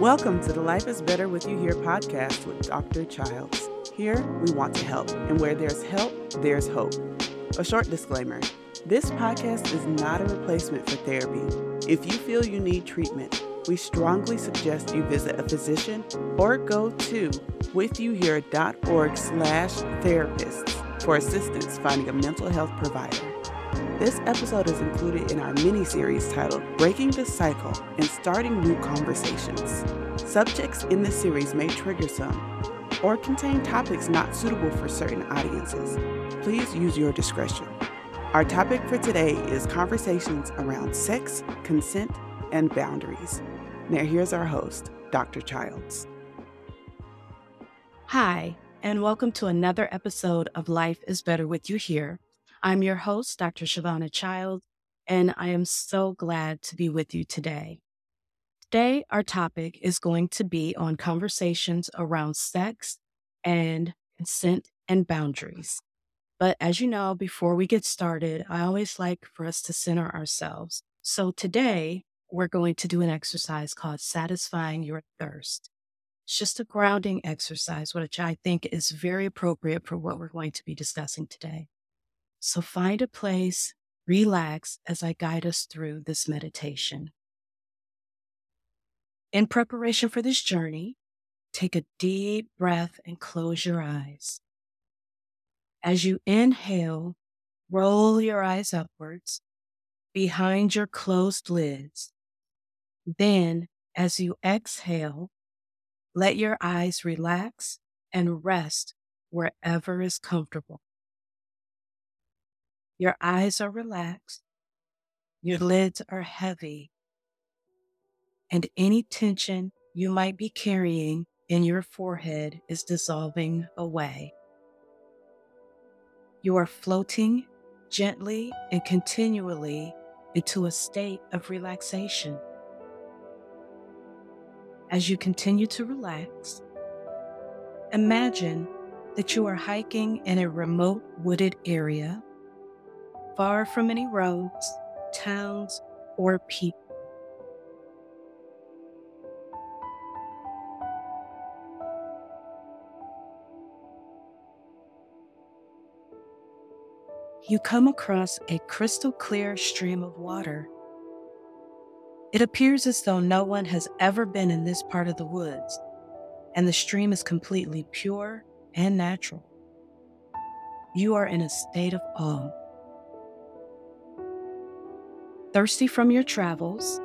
Welcome to the Life is Better With You Here podcast with Dr. Childs. Here, we want to help, and where there's help, there's hope. A short disclaimer this podcast is not a replacement for therapy. If you feel you need treatment, we strongly suggest you visit a physician or go to withyouhere.org slash therapists for assistance finding a mental health provider. This episode is included in our mini series titled Breaking the Cycle and Starting New Conversations. Subjects in this series may trigger some or contain topics not suitable for certain audiences. Please use your discretion. Our topic for today is conversations around sex, consent, and boundaries. Now, here's our host, Dr. Childs. Hi, and welcome to another episode of Life is Better with You Here I'm your host, Dr. Shavana Childs, and I am so glad to be with you today. Today, our topic is going to be on conversations around sex and consent and boundaries. But as you know, before we get started, I always like for us to center ourselves. So today, we're going to do an exercise called Satisfying Your Thirst. It's just a grounding exercise, which I think is very appropriate for what we're going to be discussing today. So find a place, relax as I guide us through this meditation. In preparation for this journey, take a deep breath and close your eyes. As you inhale, roll your eyes upwards behind your closed lids. Then, as you exhale, let your eyes relax and rest wherever is comfortable. Your eyes are relaxed. Your lids are heavy. And any tension you might be carrying in your forehead is dissolving away. You are floating gently and continually into a state of relaxation. As you continue to relax, imagine that you are hiking in a remote wooded area far from any roads, towns, or people. You come across a crystal clear stream of water. It appears as though no one has ever been in this part of the woods, and the stream is completely pure and natural. You are in a state of awe. Thirsty from your travels,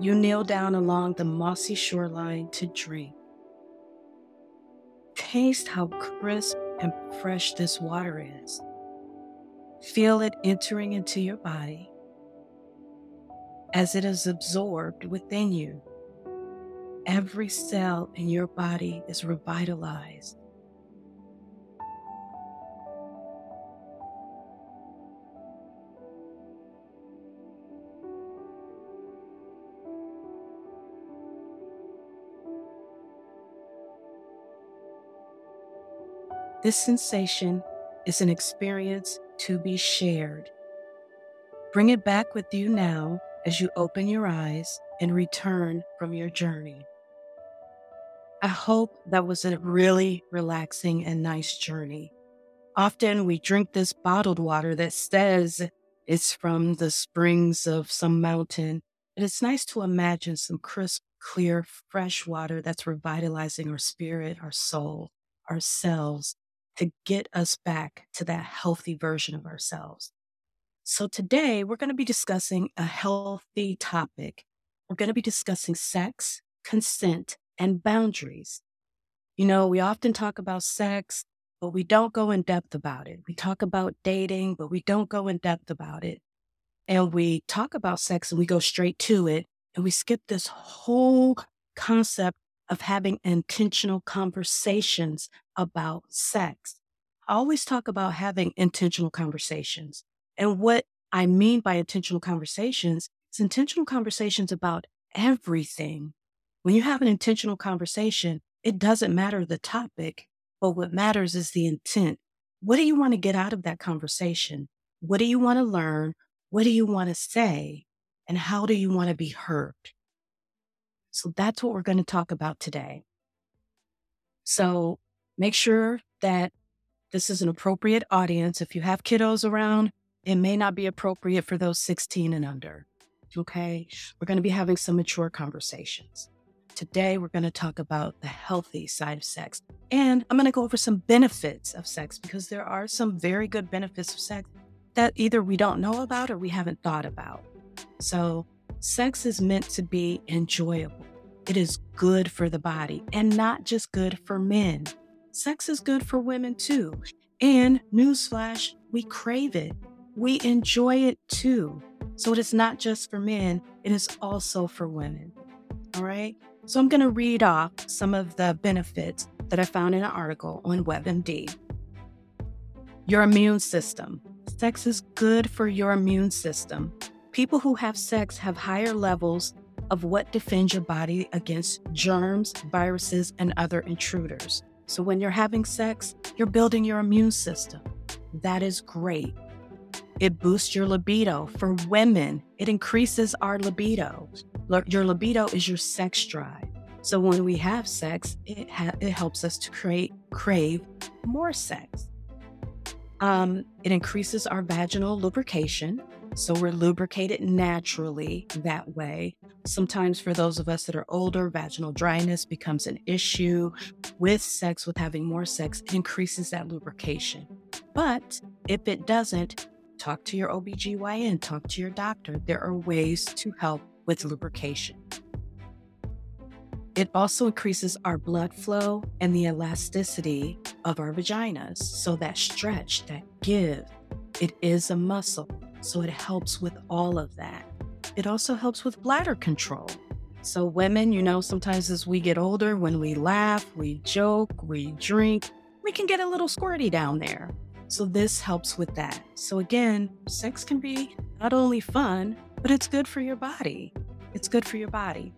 you kneel down along the mossy shoreline to drink. Taste how crisp and fresh this water is. Feel it entering into your body as it is absorbed within you. Every cell in your body is revitalized This sensation is an experience to be shared. Bring it back with you now as you open your eyes and return from your journey. I hope that was a really relaxing and nice journey. Often we drink this bottled water that says it's from the springs of some mountain. And it's nice to imagine some crisp, clear, fresh water that's revitalizing our spirit, our soul, ourselves, to get us back to that healthy version of ourselves. So today we're going to be discussing a healthy topic. We're going to be discussing sex, consent, and boundaries. You know, we often talk about sex, but we don't go in depth about it. We talk about dating, but we don't go in depth about it. And we talk about sex and we go straight to it. And we skip this whole concept of having intentional conversations about sex. I always talk about having intentional conversations. And what I mean by intentional conversations is intentional conversations about everything. When you have an intentional conversation, it doesn't matter the topic, but what matters is the intent. What do you want to get out of that conversation? What do you want to learn? What do you want to say? And how do you want to be heard? So that's what we're going to talk about today. So make sure that this is an appropriate audience. If you have kiddos around, it may not be appropriate for those 16 and under. Okay. We're going to be having some mature conversations. Today, we're going to talk about the healthy side of sex. And I'm going to go over some benefits of sex because there are some very good benefits of sex that either we don't know about or we haven't thought about. So, sex is meant to be enjoyable. It is good for the body and not just good for men. Sex is good for women too. And newsflash, we crave it. We enjoy it too. So it is not just for men, it is also for women. All right. So I'm going to read off some of the benefits that I found in an article on WebMD. Your immune system. Sex is good for your immune system. People who have sex have higher levels of what defends your body against germs, viruses, and other intruders. So when you're having sex, you're building your immune system. That is great. It boosts your libido. For women, it increases our libido. Your libido is your sex drive. So when we have sex, it, ha- it helps us to create crave more sex. Um, it increases our vaginal lubrication. So we're lubricated naturally that way. Sometimes, for those of us that are older, vaginal dryness becomes an issue. With sex, with having more sex, increases that lubrication. But if it doesn't, talk to your OBGYN, talk to your doctor. There are ways to help with lubrication. It also increases our blood flow and the elasticity of our vaginas. So that stretch, that give, it is a muscle. So it helps with all of that. It also helps with bladder control. So, women, you know, sometimes as we get older, when we laugh, we joke, we drink, we can get a little squirty down there. So, this helps with that. So, again, sex can be not only fun, but it's good for your body. It's good for your body.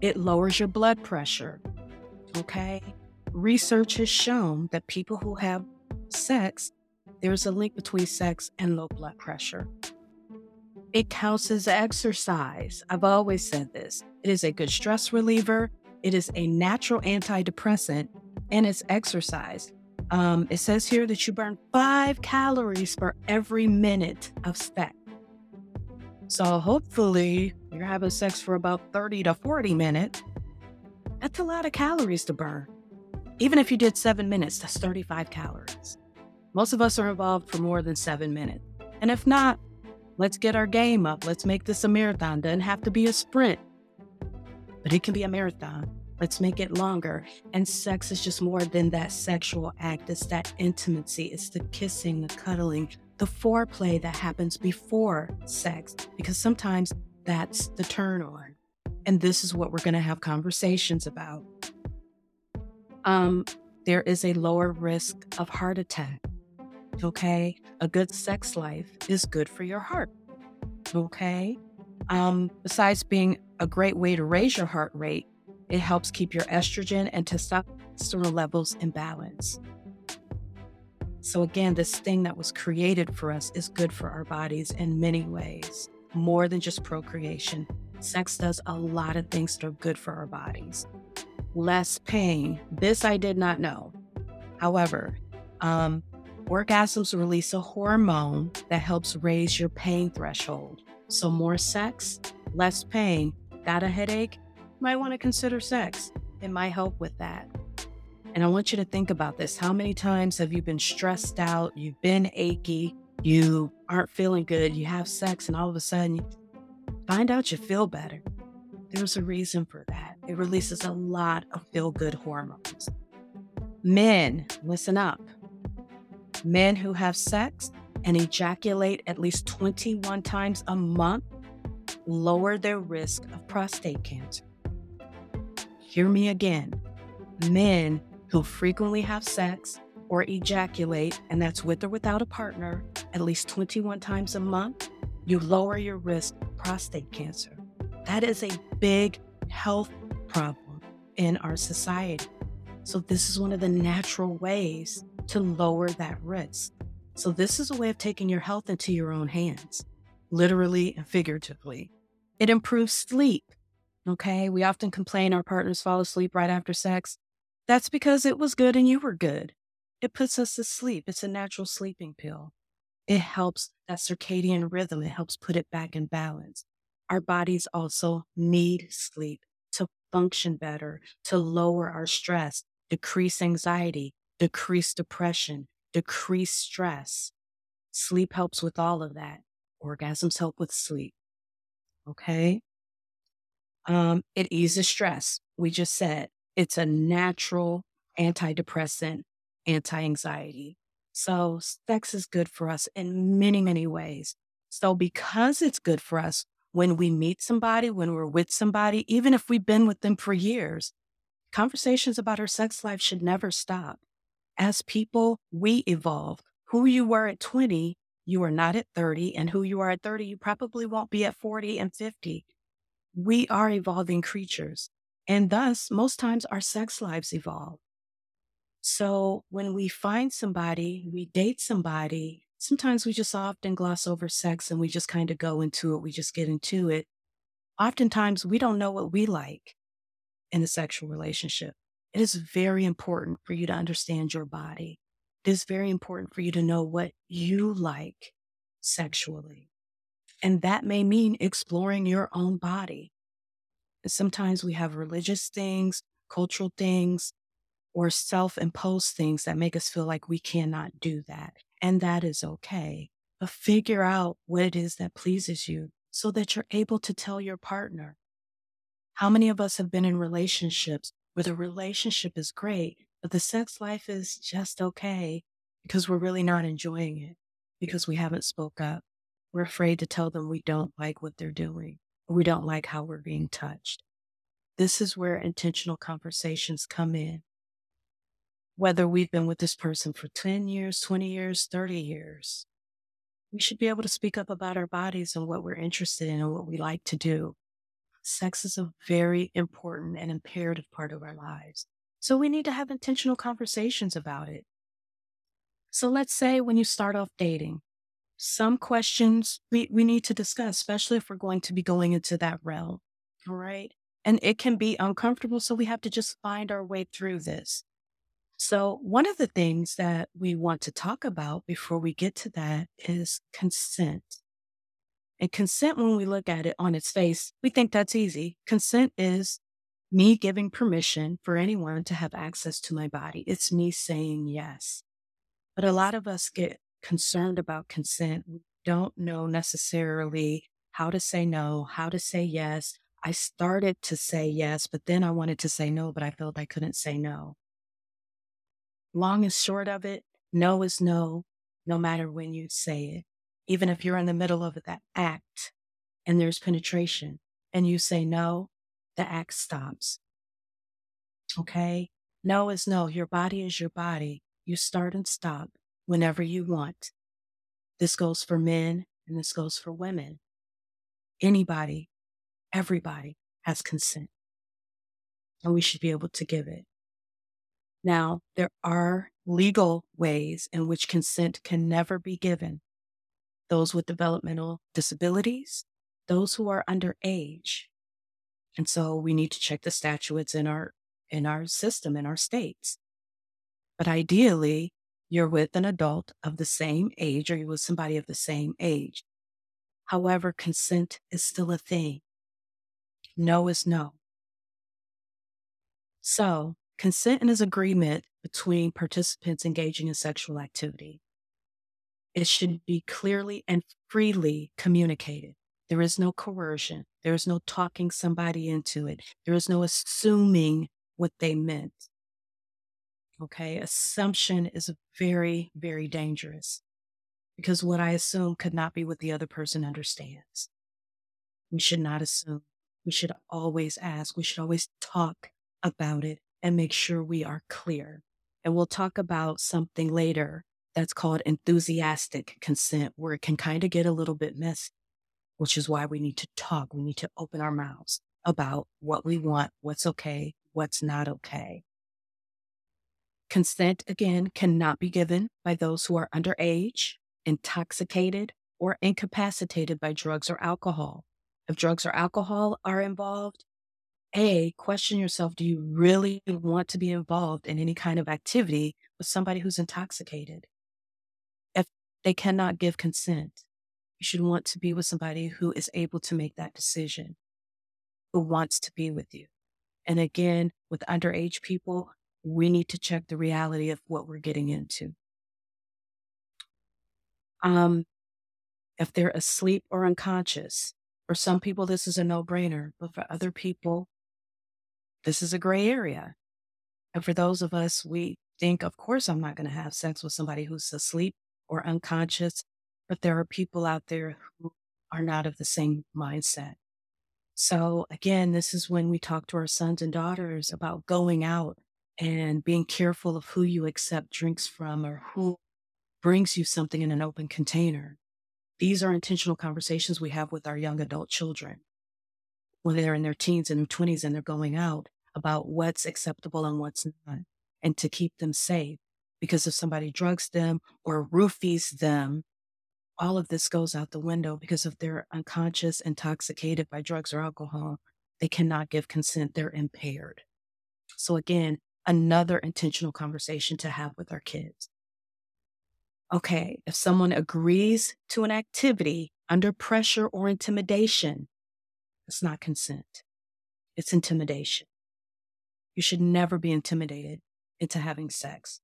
It lowers your blood pressure. Okay? Research has shown that people who have sex, there's a link between sex and low blood pressure. It counts as exercise. I've always said this. It is a good stress reliever, it is a natural antidepressant, and it's exercise. Um, it says here that you burn five calories for every minute of sex. So hopefully you're having sex for about 30 to 40 minutes. That's a lot of calories to burn. Even if you did seven minutes, that's 35 calories. Most of us are involved for more than seven minutes. And if not, let's get our game up. Let's make this a marathon. Doesn't have to be a sprint, but it can be a marathon. Let's make it longer. And sex is just more than that sexual act. It's that intimacy. It's the kissing, the cuddling, the foreplay that happens before sex, because sometimes that's the turn on. And this is what we're going to have conversations about. Um, there is a lower risk of heart attack. Okay. A good sex life is good for your heart. Okay. Um, besides being a great way to raise your heart rate, it helps keep your estrogen and testosterone levels in balance. So, again, this thing that was created for us is good for our bodies in many ways, more than just procreation. Sex does a lot of things that are good for our bodies. Less pain. This I did not know. However, um, orgasms release a hormone that helps raise your pain threshold. So, more sex, less pain. Got a headache? Might want to consider sex. It might help with that. And I want you to think about this. How many times have you been stressed out? You've been achy. You aren't feeling good. You have sex, and all of a sudden, you find out you feel better. There's a reason for that. It releases a lot of feel good hormones. Men, listen up. Men who have sex and ejaculate at least 21 times a month lower their risk of prostate cancer. Hear me again. Men who frequently have sex or ejaculate, and that's with or without a partner, at least 21 times a month, you lower your risk of prostate cancer. That is a big health problem in our society. So, this is one of the natural ways to lower that risk. So, this is a way of taking your health into your own hands, literally and figuratively. It improves sleep. Okay. We often complain our partners fall asleep right after sex. That's because it was good and you were good. It puts us to sleep. It's a natural sleeping pill. It helps that circadian rhythm, it helps put it back in balance. Our bodies also need sleep to function better, to lower our stress, decrease anxiety, decrease depression, decrease stress. Sleep helps with all of that. Orgasms help with sleep. Okay. Um, it eases stress. We just said it's a natural antidepressant, anti anxiety. So, sex is good for us in many, many ways. So, because it's good for us when we meet somebody, when we're with somebody, even if we've been with them for years, conversations about our sex life should never stop. As people, we evolve. Who you were at 20, you are not at 30, and who you are at 30, you probably won't be at 40 and 50. We are evolving creatures, and thus, most times our sex lives evolve. So when we find somebody, we date somebody, sometimes we just often gloss over sex and we just kind of go into it. We just get into it. Oftentimes we don't know what we like in a sexual relationship. It is very important for you to understand your body. It is very important for you to know what you like sexually. And that may mean exploring your own body. Sometimes we have religious things, cultural things, or self imposed things that make us feel like we cannot do that. And that is okay. But figure out what it is that pleases you so that you're able to tell your partner. How many of us have been in relationships where the relationship is great, but the sex life is just okay because we're really not enjoying it because we haven't spoke up. We're afraid to tell them we don't like what they're doing we don't like how we're being touched. This is where intentional conversations come in whether we've been with this person for 10 years, 20 years, 30 years. We should be able to speak up about our bodies and what we're interested in and what we like to do. Sex is a very important and imperative part of our lives. So we need to have intentional conversations about it. So let's say when you start off dating, some questions we, we need to discuss, especially if we're going to be going into that realm. right? And it can be uncomfortable. So we have to just find our way through this. So, one of the things that we want to talk about before we get to that is consent. And consent, when we look at it on its face, we think that's easy. Consent is me giving permission for anyone to have access to my body. It's me saying yes. But a lot of us get concerned about consent. We don't know necessarily how to say no, how to say yes. I started to say yes, but then I wanted to say no, but I felt I couldn't say no. Long and short of it, no is no, no matter when you say it. Even if you're in the middle of that act and there's penetration and you say no, the act stops. Okay? No is no. Your body is your body. You start and stop whenever you want. This goes for men and this goes for women. Anybody, everybody has consent. And we should be able to give it. Now, there are legal ways in which consent can never be given. Those with developmental disabilities, those who are underage. And so we need to check the statutes in our in our system in our states. But ideally, you're with an adult of the same age or you're with somebody of the same age. However, consent is still a thing. No is no. So Consent is agreement between participants engaging in sexual activity. It should be clearly and freely communicated. There is no coercion. There is no talking somebody into it. There is no assuming what they meant. Okay. Assumption is very, very dangerous because what I assume could not be what the other person understands. We should not assume. We should always ask. We should always talk about it and make sure we are clear. And we'll talk about something later that's called enthusiastic consent, where it can kind of get a little bit messy, which is why we need to talk. We need to open our mouths about what we want, what's okay, what's not okay. Consent, again, cannot be given by those who are underage, intoxicated, or incapacitated by drugs or alcohol. If drugs or alcohol are involved, A, question yourself do you really want to be involved in any kind of activity with somebody who's intoxicated? They cannot give consent, you should want to be with somebody who is able to make that decision, who wants to be with you. And again, with underage people, we need to check the reality of what we're getting into. Um, if they're asleep or unconscious, for some people, this is a no brainer, but for other people, this is a gray area. And for those of us, we think, of course, I'm not going to have sex with somebody who's asleep or unconscious. But there are people out there who are not of the same mindset. So again, this is when we talk to our sons and daughters about going out and being careful of who you accept drinks from or who brings you something in an open container. These are intentional conversations we have with our young adult children when they're in their teens and their 20s and they're going out about what's acceptable and what's not, and to keep them safe. Because if somebody drugs them or roofies them, all of this goes out the window because if they're unconscious, intoxicated by drugs or alcohol, they cannot give consent. They're impaired. So, again, another intentional conversation to have with our kids. Okay, if someone agrees to an activity under pressure or intimidation, it's not consent, it's intimidation. You should never be intimidated into having sex.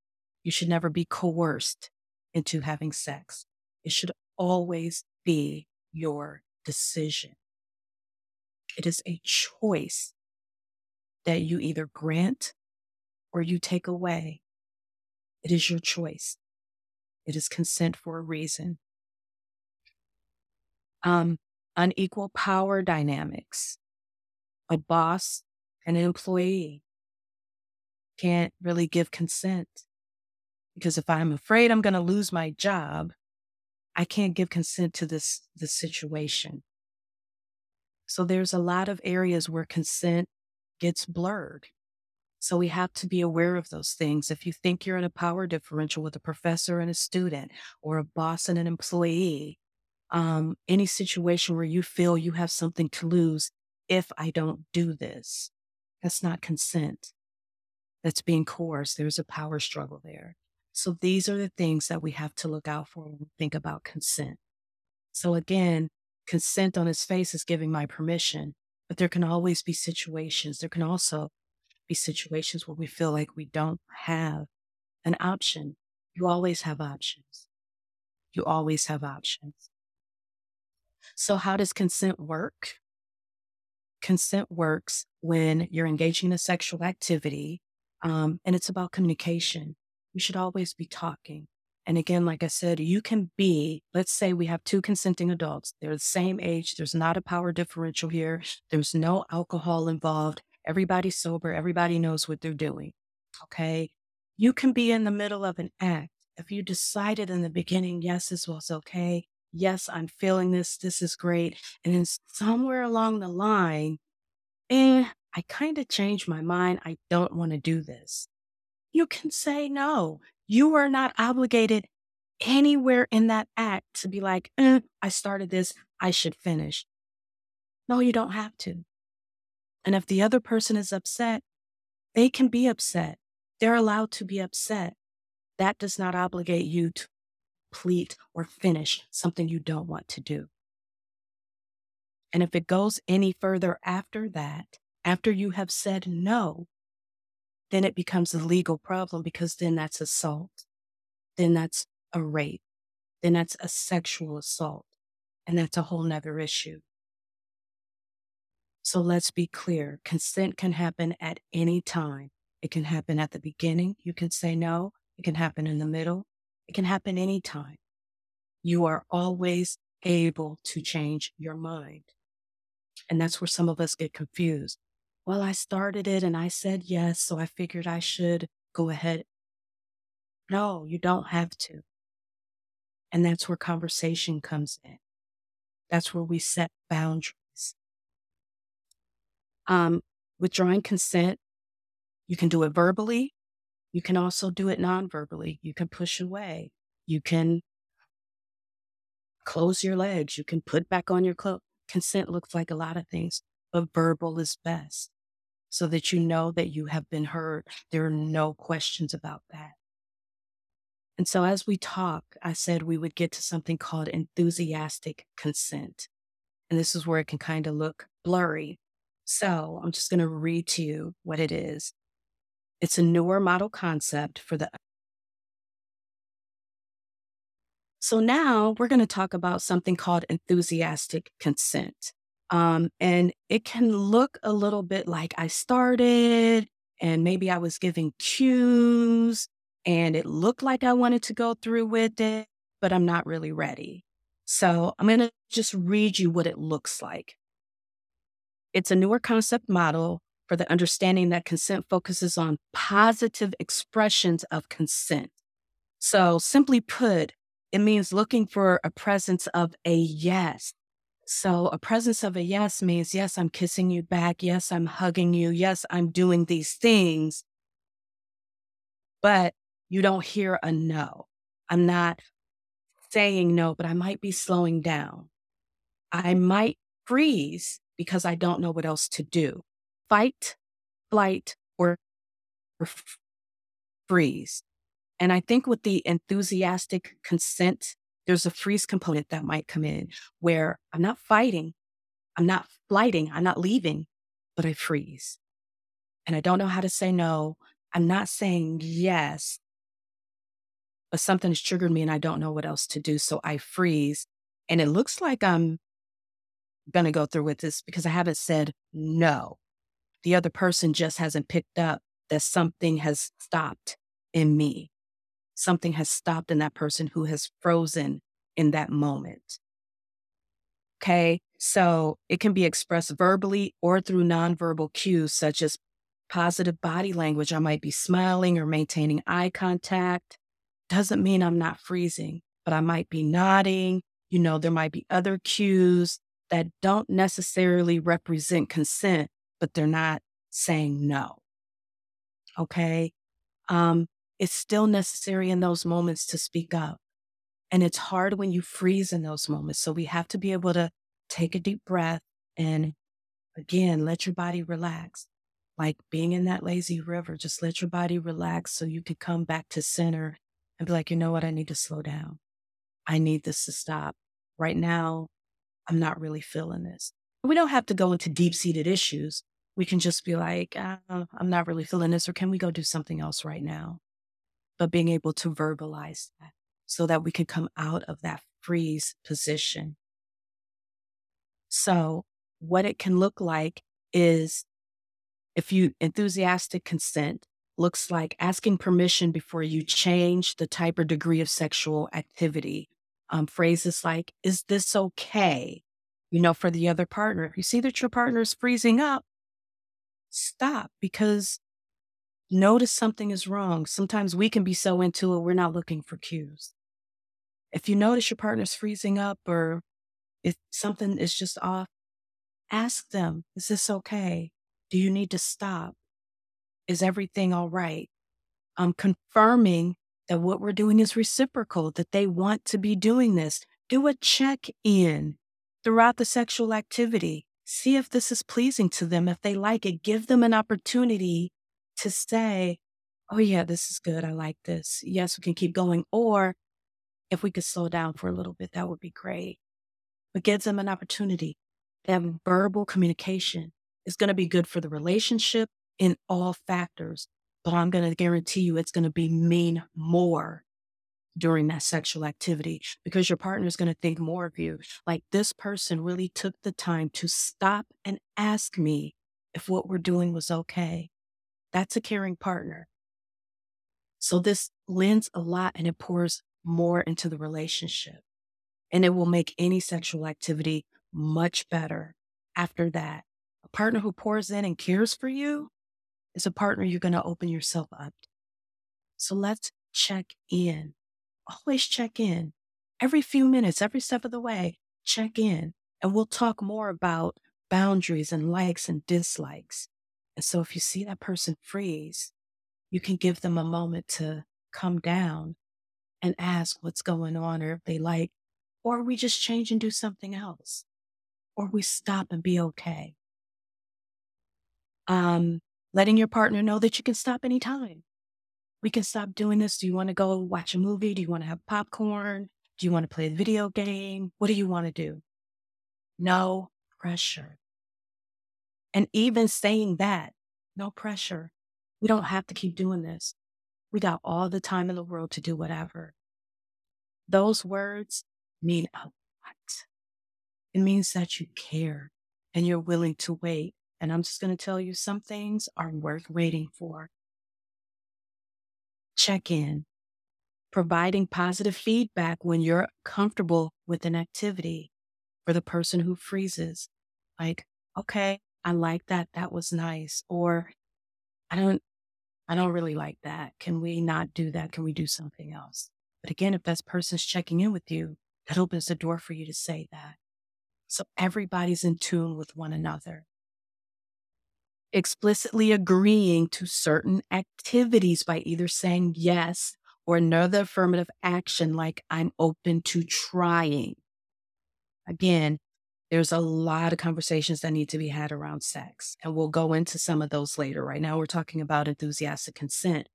You should never be coerced into having sex. It should always be your decision. It is a choice that you either grant or you take away. It is your choice. It is consent for a reason. Um, unequal power dynamics. A boss and an employee can't really give consent because if I'm afraid I'm going to lose my job, I can't give consent to this, this situation. So there's a lot of areas where consent gets blurred. So we have to be aware of those things. If you think you're in a power differential with a professor and a student or a boss and an employee, um, any situation where you feel you have something to lose if I don't do this, that's not consent. That's being coerced. There's a power struggle there. So these are the things that we have to look out for when we think about consent. So again, consent on its face is giving my permission, but there can always be situations. There can also be situations where we feel like we don't have an option. You always have options. You always have options. So, how does consent work? Consent works when you're engaging in a sexual activity um, and it's about communication. You should always be talking. And again, like I said, you can be, let's say we have two consenting adults. They're the same age. There's not a power differential here. There's no alcohol involved. Everybody's sober. Everybody knows what they're doing. Okay. You can be in the middle of an act. If you decided in the beginning, yes, this was okay. Yes, I'm feeling this. This is great. And then somewhere along the line, eh, I kind of changed my mind. I don't want to do this. You can say no. You are not obligated anywhere in that act to be like, eh, I started this. I should finish. No, you don't have to. And if the other person is upset, they can be upset. They're allowed to be upset. That does not obligate you to complete or finish something you don't want to do. And if it goes any further after that, after you have said no, then it becomes a legal problem because then that's assault. Then that's a rape. Then that's a sexual assault. And that's a whole nother issue. So let's be clear consent can happen at any time. It can happen at the beginning. You can say no. It can happen in the middle. It can happen anytime. You are always able to change your mind. And that's where some of us get confused. Well, I started it and I said yes, so I figured I should go ahead. No, you don't have to. And that's where conversation comes in. That's where we set boundaries. Um, withdrawing consent, you can do it verbally. You can also do it non-verbally. You can push away. You can close your legs. You can put back on your clothes. Consent looks like a lot of things, but verbal is best. So that you know that you have been heard. There are no questions about that. And so as we talk, I said we would get to something called enthusiastic consent. And this is where it can kind of look blurry. So I'm just going to read to you what it is. It's a newer model concept for the. So now we're going to talk about something called enthusiastic consent. Um, and it can look a little bit like I started and maybe I was giving cues and it looked like I wanted to go through with it, but I'm not really ready. So I'm going to just read you what it looks like. It's a newer concept model for the understanding that consent focuses on positive expressions of consent. So, simply put, it means looking for a presence of a yes. So, a presence of a yes means, yes, I'm kissing you back. Yes, I'm hugging you. Yes, I'm doing these things. But you don't hear a no. I'm not saying no, but I might be slowing down. I might freeze because I don't know what else to do. Fight, flight, or, freeze. And I think with the enthusiastic consent, there's a freeze component that might come in where I'm not fighting, I'm not flighting, I'm not leaving, but I freeze. And I don't know how to say no. I'm not saying yes, but something has triggered me and I don't know what else to do. So I freeze. And it looks like I'm going to go through with this because I haven't said no. The other person just hasn't picked up that something has stopped in me. Something has stopped in that person who has frozen in that moment. Okay. So it can be expressed verbally or through nonverbal cues such as positive body language. I might be smiling or maintaining eye contact doesn't mean I'm not freezing, but I might be nodding. You know, there might be other cues that don't necessarily represent consent, but they're not saying no. Okay. Um, it's still necessary in those moments to speak up. And it's hard when you freeze in those moments. So we have to be able to take a deep breath and again, let your body relax. Like being in that lazy river, just let your body relax so you can come back to center and be like, you know what? I need to slow down. I need this to stop. Right now, I'm not really feeling this. We don't have to go into deep seated issues. We can just be like, uh, I'm not really feeling this, or can we go do something else right now? But being able to verbalize that so that we can come out of that freeze position. So, what it can look like is if you enthusiastic consent, looks like asking permission before you change the type or degree of sexual activity. Um, phrases like, is this okay? You know, for the other partner. If you see that your partner is freezing up, stop because notice something is wrong. Sometimes we can be so into it, we're not looking for cues. If you notice your partner's freezing up or if something is just off, ask them, is this okay? Do you need to stop? Is everything all right? I'm confirming that what we're doing is reciprocal, that they want to be doing this. Do a check in throughout the sexual activity. See if this is pleasing to them. If they like it, give them an opportunity to say, Oh, yeah, this is good. I like this. Yes, we can keep going. Or if we could slow down for a little bit, that would be great. But gives them an opportunity. That verbal communication is going to be good for the relationship in all factors, but I'm going to guarantee you it's going to be mean more during that sexual activity because your partner is going to think more of you. Like this person really took the time to stop and ask me if what we're doing was okay. That's a caring partner. So this lends a lot and it pours more into the relationship and it will make any sexual activity much better after that. A partner who pours in and cares for you is a partner you're going to open yourself up. So let's check in. Always check in. Every few minutes, every step of the way, check in. And we'll talk more about boundaries and likes and dislikes. And so if you see that person freeze, you can give them a moment to come down and ask what's going on or if they like, or we just change and do something else, or we stop and be okay. Um, letting your partner know that you can stop anytime. We can stop doing this. Do you want to go watch a movie? Do you want to have popcorn? Do you want to play a video game? What do you want to do? No pressure. And even saying that, no pressure. We don't have to keep doing this. We got all the time in the world to do whatever. Those words mean a lot. It means that you care and you're willing to wait. And I'm just going to tell you some things are worth waiting for. Check in, providing positive feedback when you're comfortable with an activity for the person who freezes. Like, okay, I like that. That was nice. Or I don't, I don't really like that. Can we not do that? Can we do something else? But again, if that person's checking in with you, that opens the door for you to say that. So everybody's in tune with one another. Explicitly agreeing to certain activities by either saying yes or another affirmative action like I'm open to trying. Again, there's a lot of conversations that need to be had around sex, and we'll go into some of those later. Right now, we're talking about enthusiastic consent,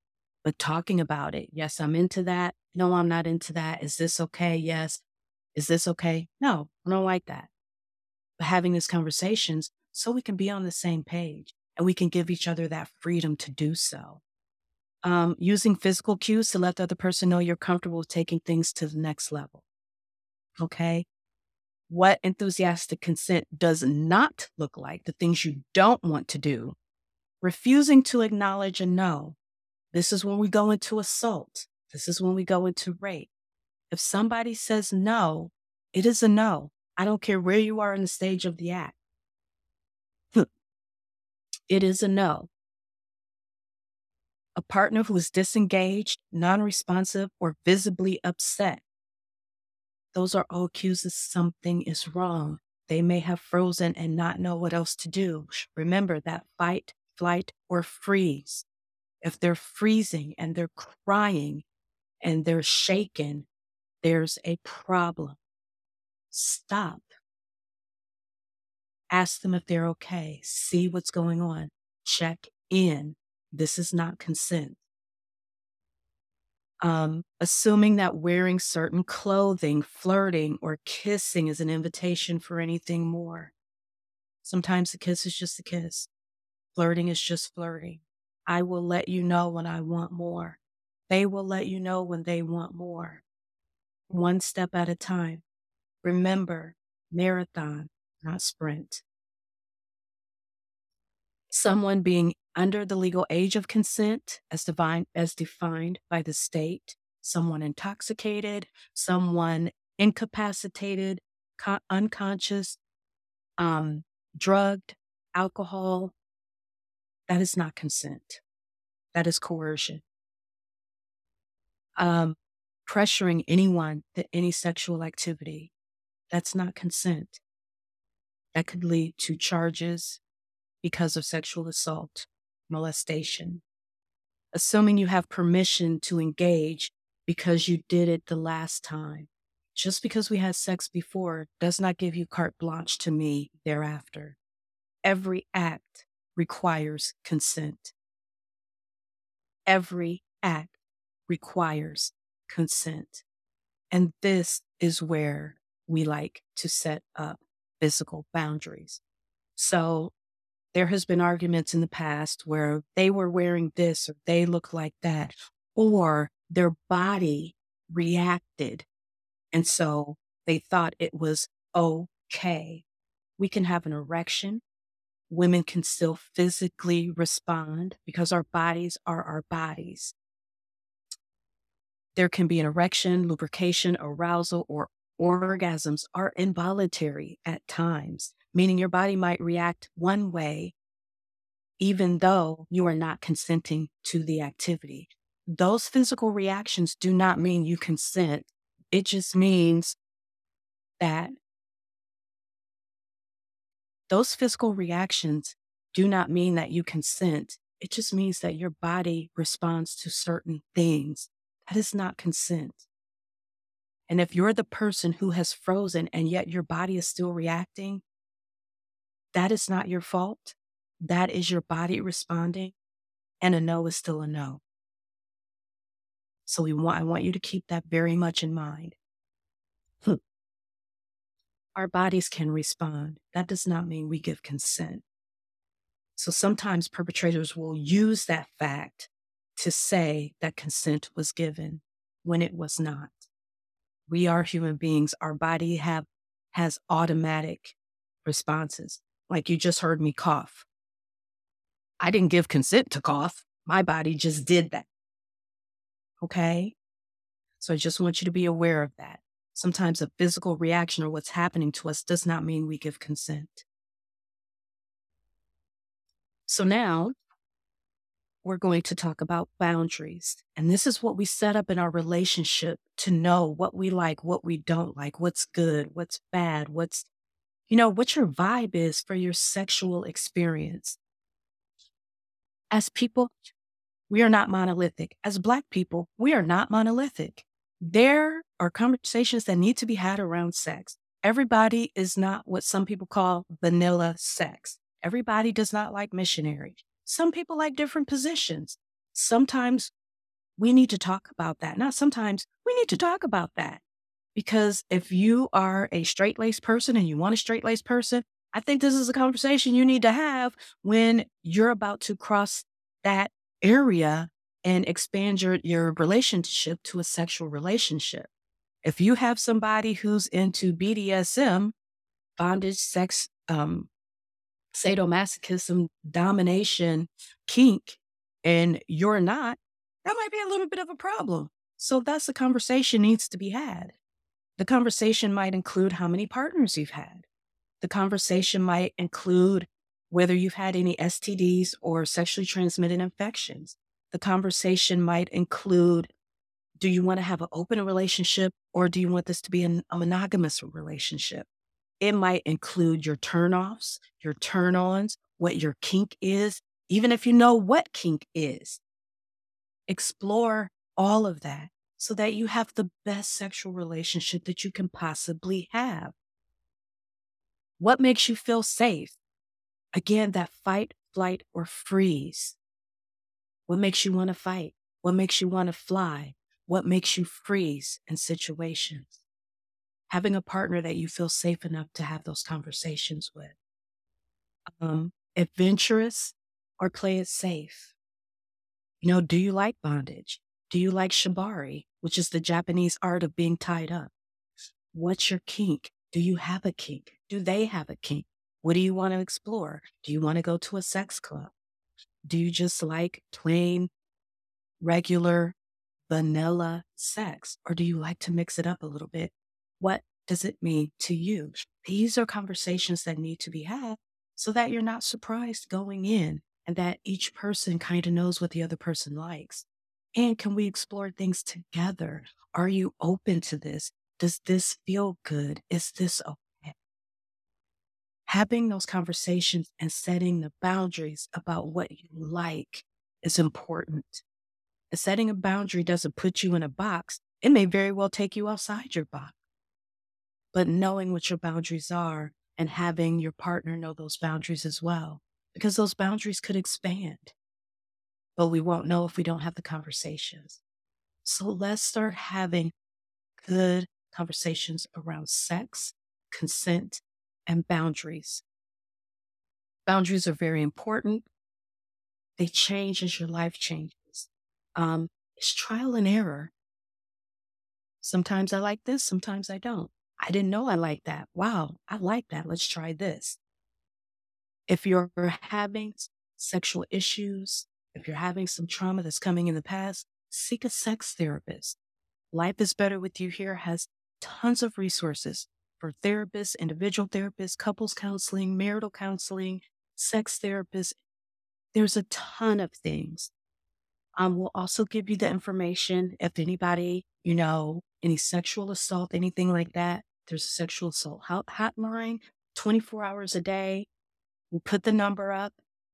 but talking about it. Yes, I'm into that. No, I'm not into that. Is this okay? Yes. Is this okay? No, I don't like that. But having these conversations so we can be on the same page and we can give each other that freedom to do so. Um, using physical cues to let the other person know you're comfortable taking things to the next level. Okay what enthusiastic consent does not look like, the things you don't want to do, refusing to acknowledge a no. This is when we go into assault. This is when we go into rape. If somebody says no, it is a no. I don't care where you are in the stage of the act. it is a no. A partner who is disengaged, non responsive, or visibly upset those are all cues that something is wrong. They may have frozen and not know what else to do. Remember that fight, flight, or freeze. If they're freezing and they're crying and they're shaken, there's a problem. Stop. Ask them if they're okay. See what's going on. Check in. This is not consent um, assuming that wearing certain clothing, flirting, or kissing is an invitation for anything more. Sometimes a kiss is just a kiss. Flirting is just flirting. I will let you know when I want more. They will let you know when they want more. One step at a time. Remember, marathon, not sprint. Someone being under the legal age of consent as defined, as defined by the state, someone intoxicated, someone incapacitated, co- unconscious, um, drugged, alcohol. That is not consent. That is coercion. Um, pressuring anyone to any sexual activity. That's not consent. That could lead to charges because of sexual assault molestation. Assuming you have permission to engage because you did it the last time. Just because we had sex before does not give you carte blanche to me thereafter. Every act requires consent. Every act requires consent. And this is where we like to set up physical boundaries. So there has been arguments in the past where they were wearing this or they look like that, or their body reacted. And so they thought it was okay. We can have an erection. Women can still physically respond because our bodies are our bodies. There can be an erection, lubrication, arousal, or orgasms are involuntary at times meaning your body might react one way, even though you are not consenting to the activity. Those physical reactions do not mean you consent. It just means that those physical reactions do not mean that you consent. It just means that your body responds to certain things. That is not consent. And if you're the person who has frozen and yet your body is still reacting, that is not your fault. that is your body responding, and a no is still a no. So we want, I want you to keep that very much in mind. Hmm. Our bodies can respond. That does not mean we give consent. So sometimes perpetrators will use that fact to say that consent was given when it was not. We are human beings. Our body have has automatic responses. Like you just heard me cough. I didn't give consent to cough. My body just did that. Okay. So I just want you to be aware of that. Sometimes a physical reaction or what's happening to us does not mean we give consent. So now we're going to talk about boundaries. And this is what we set up in our relationship to know what we like, what we don't like, what's good, what's bad, what's, you know, what your vibe is for your sexual experience. As people, we are not monolithic. As Black people, we are not monolithic. There are conversations that need to be had around sex. Everybody is not what some people call vanilla sex. Everybody does not like missionary. Some people like different positions. Sometimes we need to talk about that. Not sometimes, we need to talk about that. Because if you are a straight laced person and you want a straight laced person, I think this is a conversation you need to have when you're about to cross that area and expand your, your relationship to a sexual relationship. If you have somebody who's into BDSM, bondage, sex, um, sadomasochism, domination, kink, and you're not, that might be a little bit of a problem. So that's the conversation needs to be had. The conversation might include how many partners you've had. The conversation might include whether you've had any STDs or sexually transmitted infections. The conversation might include do you want to have an open relationship or do you want this to be an, a monogamous relationship? It might include your turnoffs, your turn ons, what your kink is, even if you know what kink is. Explore all of that so that you have the best sexual relationship that you can possibly have. What makes you feel safe? Again, that fight, flight, or freeze. What makes you want to fight? What makes you want to fly? What makes you freeze in situations? having a partner that you feel safe enough to have those conversations with. Um, adventurous or play it safe. You know, do you like bondage? Do you like shibari, which is the Japanese art of being tied up? What's your kink? Do you have a kink? Do they have a kink? What do you want to explore? Do you want to go to a sex club? Do you just like plain, regular, vanilla sex? Or do you like to mix it up a little bit what does it mean to you? These are conversations that need to be had so that you're not surprised going in and that each person kind of knows what the other person likes. And can we explore things together? Are you open to this? Does this feel good? Is this okay? Having those conversations and setting the boundaries about what you like is important. And setting a boundary doesn't put you in a box. It may very well take you outside your box but knowing what your boundaries are and having your partner know those boundaries as well, because those boundaries could expand. But we won't know if we don't have the conversations. So let's start having good conversations around sex, consent, and boundaries. Boundaries are very important. They change as your life changes. Um, it's trial and error. Sometimes I like this, sometimes I don't. I didn't know I liked that. Wow, I like that. Let's try this. If you're having sexual issues, if you're having some trauma that's coming in the past, seek a sex therapist. Life is Better with You here has tons of resources for therapists, individual therapists, couples counseling, marital counseling, sex therapists. There's a ton of things. Um, we'll also give you the information if anybody, you know, any sexual assault, anything like that. There's a sexual assault hotline 24 hours a day. We put the number up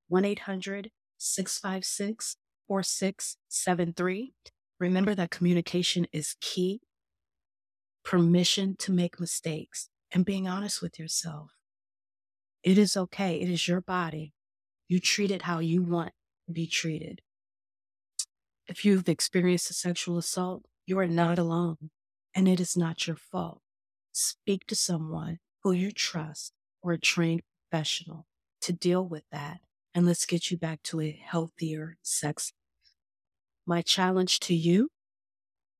1 800 656 4673. Remember that communication is key. Permission to make mistakes and being honest with yourself. It is okay. It is your body. You treat it how you want to be treated. If you've experienced a sexual assault, you are not alone, and it is not your fault. Speak to someone who you trust or a trained professional to deal with that, and let's get you back to a healthier sex. My challenge to you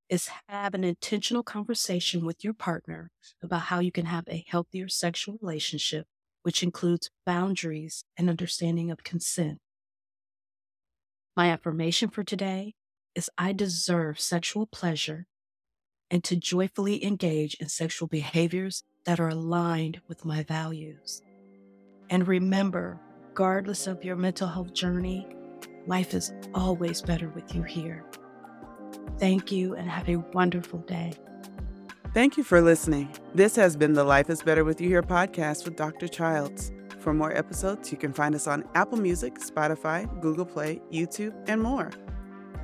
is have an intentional conversation with your partner about how you can have a healthier sexual relationship, which includes boundaries and understanding of consent. My affirmation for today is I deserve sexual pleasure and to joyfully engage in sexual behaviors that are aligned with my values. And remember, regardless of your mental health journey, life is always better with you here. Thank you and have a wonderful day. Thank you for listening. This has been the Life is Better with You Here podcast with Dr. Childs. For more episodes, you can find us on Apple Music, Spotify, Google Play, YouTube, and more.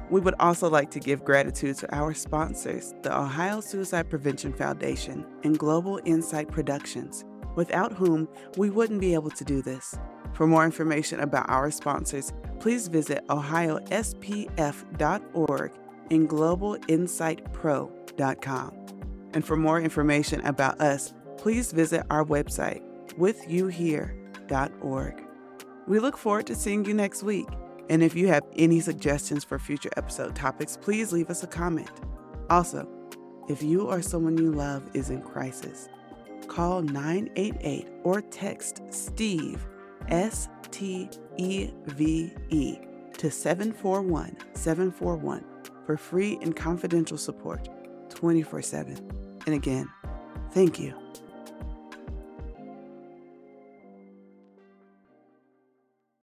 We would also like to give gratitude to our sponsors, the Ohio Suicide Prevention Foundation and Global Insight Productions, without whom we wouldn't be able to do this. For more information about our sponsors, please visit ohiospf.org and globalinsightpro.com. And for more information about us, please visit our website, withyouhere.org. We look forward to seeing you next week. And if you have any suggestions for future episode topics, please leave us a comment. Also, if you or someone you love is in crisis, call 988 or text Steve, S T E V E, to 741 741 for free and confidential support 24 7. And again, thank you.